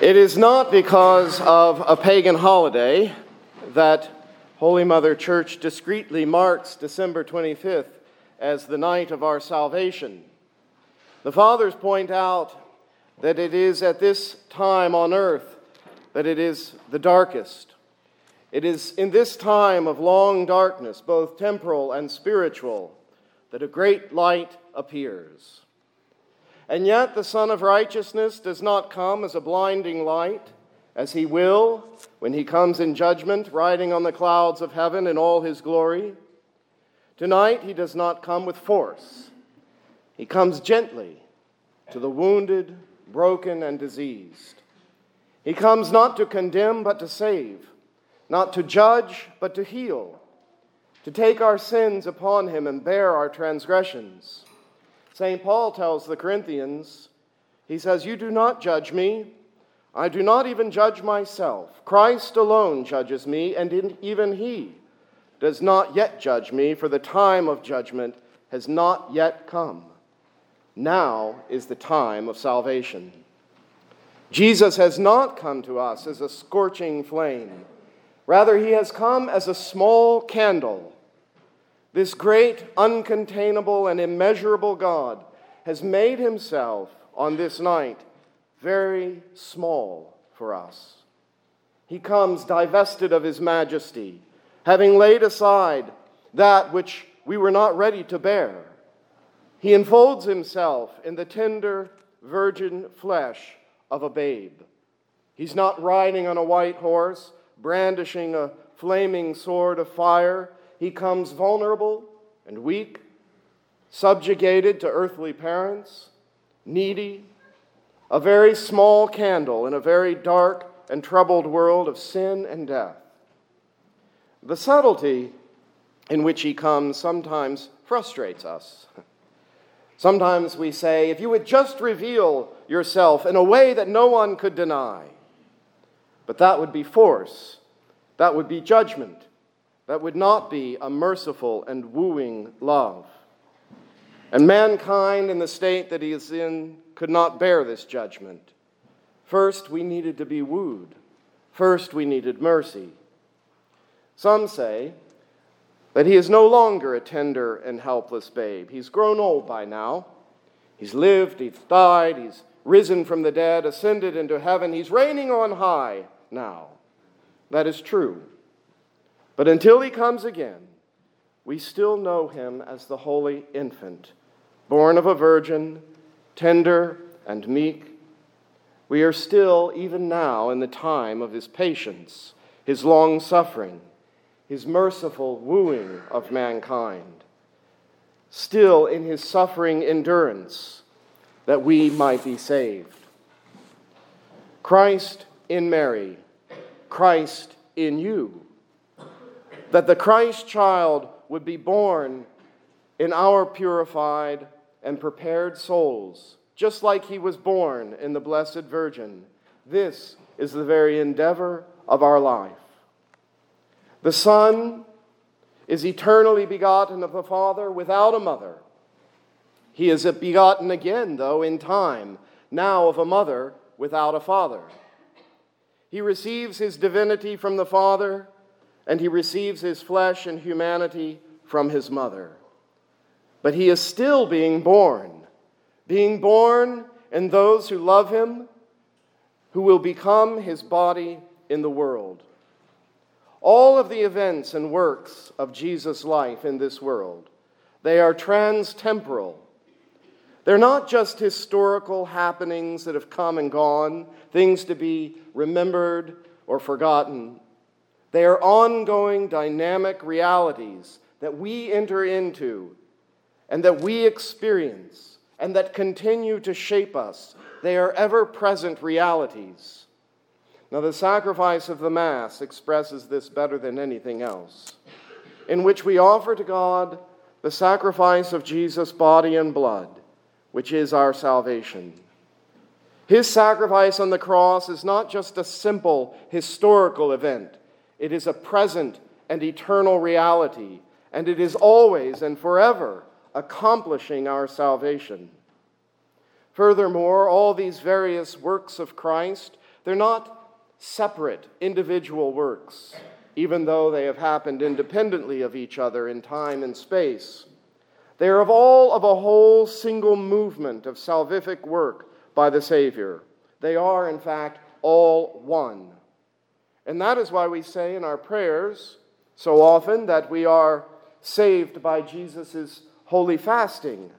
It is not because of a pagan holiday that Holy Mother Church discreetly marks December 25th as the night of our salvation. The Fathers point out that it is at this time on earth that it is the darkest. It is in this time of long darkness, both temporal and spiritual, that a great light appears. And yet the Sun of Righteousness does not come as a blinding light, as he will when he comes in judgment, riding on the clouds of heaven in all his glory. Tonight he does not come with force. He comes gently to the wounded, broken, and diseased. He comes not to condemn, but to save, not to judge, but to heal, to take our sins upon him and bear our transgressions St. Paul tells the Corinthians, he says, You do not judge me. I do not even judge myself. Christ alone judges me, and even he does not yet judge me, for the time of judgment has not yet come. Now is the time of salvation. Jesus has not come to us as a scorching flame. Rather, he has come as a small candle this great, uncontainable, and immeasurable God has made himself on this night very small for us. He comes divested of his majesty, having laid aside that which we were not ready to bear. He enfolds himself in the tender virgin flesh of a babe. He's not riding on a white horse, brandishing a flaming sword of fire he comes vulnerable and weak, subjugated to earthly parents, needy, a very small candle in a very dark and troubled world of sin and death. The subtlety in which he comes sometimes frustrates us. Sometimes we say, if you would just reveal yourself in a way that no one could deny. But that would be force, that would be judgment, that would not be a merciful and wooing love. And mankind, in the state that he is in, could not bear this judgment. First, we needed to be wooed. First, we needed mercy. Some say that he is no longer a tender and helpless babe. He's grown old by now. He's lived, he's died, he's risen from the dead, ascended into heaven. He's reigning on high now. That is true. But until he comes again, we still know him as the holy infant, born of a virgin, tender and meek. We are still, even now, in the time of his patience, his long suffering, his merciful wooing of mankind. Still in his suffering endurance, that we might be saved. Christ in Mary, Christ in you that the Christ child would be born in our purified and prepared souls, just like he was born in the Blessed Virgin. This is the very endeavor of our life. The Son is eternally begotten of the Father without a mother. He is begotten again, though, in time, now of a mother without a father. He receives his divinity from the Father and he receives his flesh and humanity from his mother. But he is still being born, being born in those who love him, who will become his body in the world. All of the events and works of Jesus' life in this world, they are transtemporal. They're not just historical happenings that have come and gone, things to be remembered or forgotten. They are ongoing, dynamic realities that we enter into and that we experience and that continue to shape us. They are ever present realities. Now, the sacrifice of the Mass expresses this better than anything else, in which we offer to God the sacrifice of Jesus' body and blood, which is our salvation. His sacrifice on the cross is not just a simple historical event, it is a present and eternal reality, and it is always and forever accomplishing our salvation. Furthermore, all these various works of Christ, they're not separate individual works, even though they have happened independently of each other in time and space. They are of all of a whole single movement of salvific work by the Savior. They are, in fact, all one. And that is why we say in our prayers so often that we are saved by Jesus' holy fasting.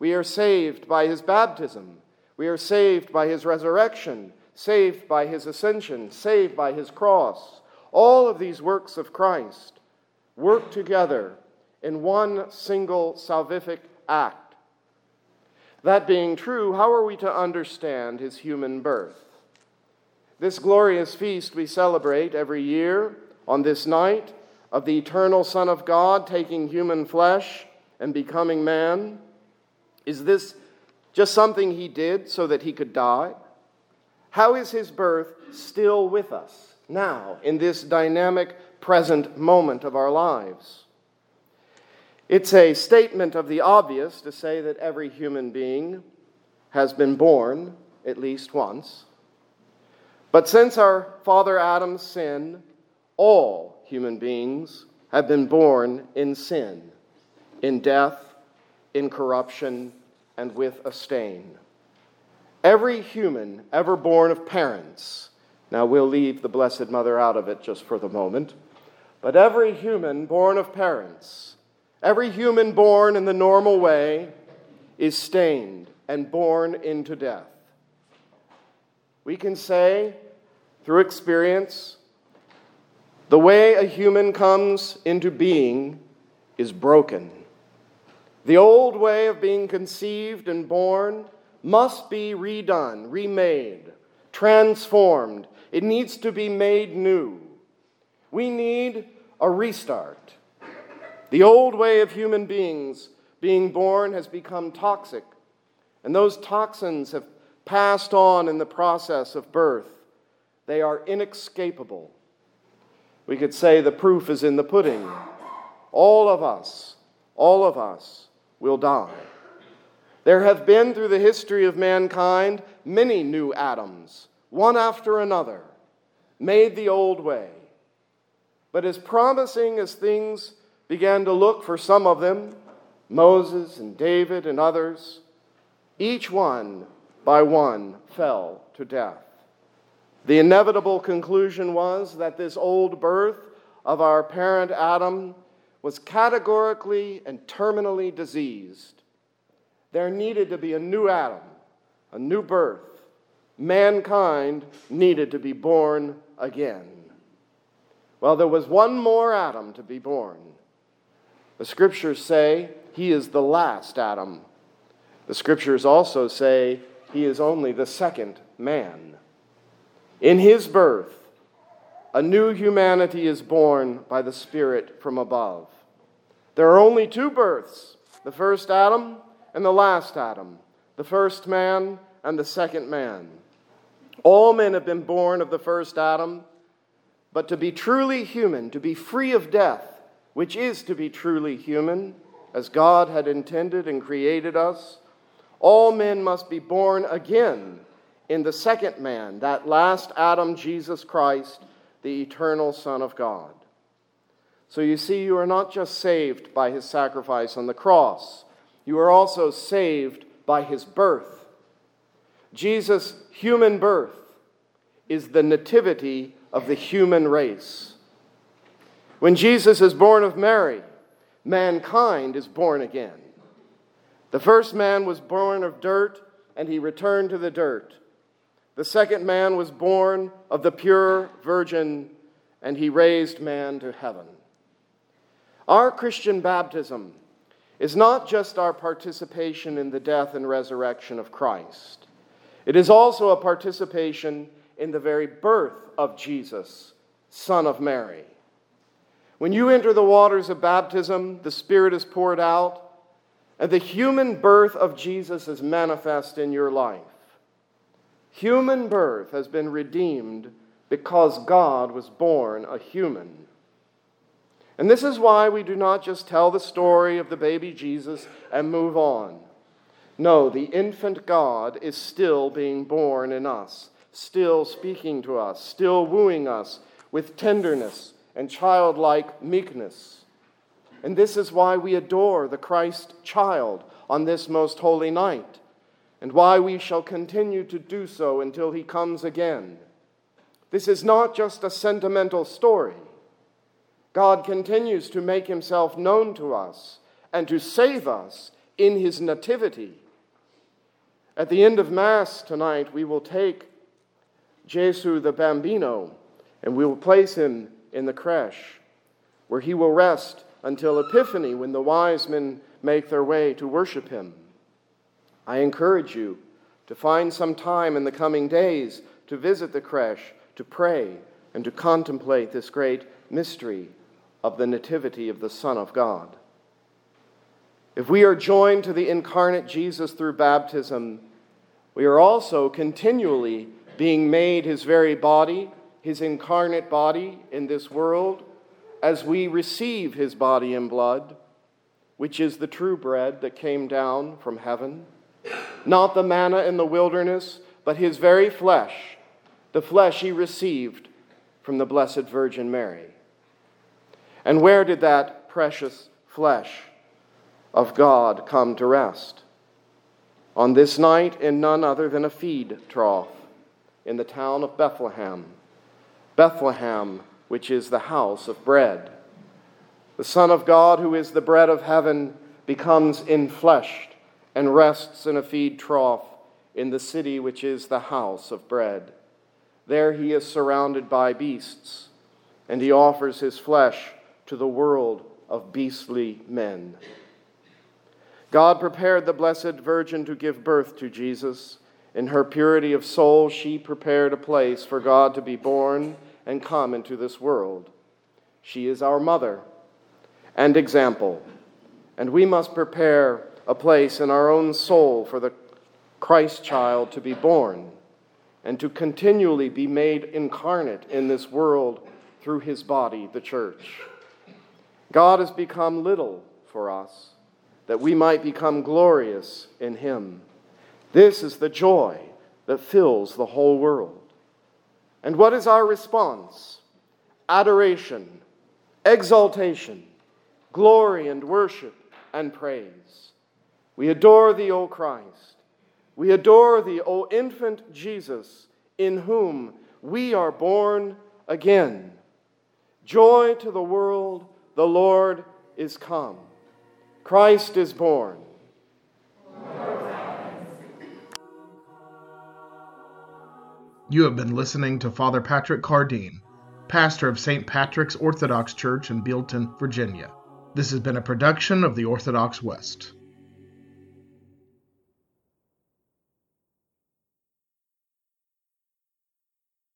We are saved by his baptism. We are saved by his resurrection, saved by his ascension, saved by his cross. All of these works of Christ work together in one single salvific act that being true, how are we to understand his human birth? This glorious feast we celebrate every year on this night of the eternal Son of God taking human flesh and becoming man. Is this just something he did so that he could die? How is his birth still with us now in this dynamic present moment of our lives? It's a statement of the obvious to say that every human being has been born at least once. But since our father Adam's sin, all human beings have been born in sin, in death, in corruption, and with a stain. Every human ever born of parents, now we'll leave the Blessed Mother out of it just for the moment, but every human born of parents Every human born in the normal way is stained and born into death. We can say, through experience, the way a human comes into being is broken. The old way of being conceived and born must be redone, remade, transformed. It needs to be made new. We need a restart. The old way of human beings being born has become toxic, and those toxins have passed on in the process of birth. They are inescapable. We could say the proof is in the pudding. All of us, all of us will die. There have been through the history of mankind many new Adams, one after another, made the old way. But as promising as things began to look for some of them Moses and David and others. Each one by one fell to death. The inevitable conclusion was that this old birth of our parent Adam was categorically and terminally diseased. There needed to be a new Adam, a new birth. Mankind needed to be born again. Well, there was one more Adam to be born. The scriptures say he is the last Adam. The scriptures also say he is only the second man. In his birth, a new humanity is born by the Spirit from above. There are only two births the first Adam and the last Adam, the first man and the second man. All men have been born of the first Adam, but to be truly human, to be free of death, which is to be truly human, as God had intended and created us, all men must be born again in the second man, that last Adam, Jesus Christ, the eternal Son of God. So you see, you are not just saved by his sacrifice on the cross, you are also saved by his birth. Jesus' human birth is the nativity of the human race. When Jesus is born of Mary, mankind is born again. The first man was born of dirt, and he returned to the dirt. The second man was born of the pure virgin, and he raised man to heaven. Our Christian baptism is not just our participation in the death and resurrection of Christ, it is also a participation in the very birth of Jesus, Son of Mary. When you enter the waters of baptism, the Spirit is poured out, and the human birth of Jesus is manifest in your life. Human birth has been redeemed because God was born a human. And this is why we do not just tell the story of the baby Jesus and move on. No, the infant God is still being born in us, still speaking to us, still wooing us with tenderness and childlike meekness. And this is why we adore the Christ child on this most holy night, and why we shall continue to do so until he comes again. This is not just a sentimental story. God continues to make himself known to us and to save us in his nativity. At the end of Mass tonight, we will take Jesu the Bambino and we will place him in the creche, where he will rest until Epiphany when the wise men make their way to worship him. I encourage you to find some time in the coming days to visit the creche, to pray, and to contemplate this great mystery of the Nativity of the Son of God. If we are joined to the incarnate Jesus through baptism, we are also continually being made his very body, his incarnate body in this world, as we receive his body and blood, which is the true bread that came down from heaven. Not the manna in the wilderness, but his very flesh, the flesh he received from the Blessed Virgin Mary. And where did that precious flesh of God come to rest? On this night, in none other than a feed trough in the town of Bethlehem. Bethlehem, which is the house of bread. The Son of God, who is the bread of heaven, becomes infleshed and rests in a feed trough in the city which is the house of bread. There he is surrounded by beasts, and he offers his flesh to the world of beastly men. God prepared the Blessed Virgin to give birth to Jesus. In her purity of soul, she prepared a place for God to be born and come into this world. She is our mother and example, and we must prepare a place in our own soul for the Christ child to be born and to continually be made incarnate in this world through his body, the church. God has become little for us, that we might become glorious in Him. This is the joy that fills the whole world. And what is our response? Adoration, exaltation, glory and worship and praise. We adore thee, O Christ. We adore thee, O infant Jesus, in whom we are born again. Joy to the world the Lord is come. Christ is born. You have been listening to Father Patrick Cardine, pastor of St. Patrick's Orthodox Church in Bealeton, Virginia. This has been a production of the Orthodox West.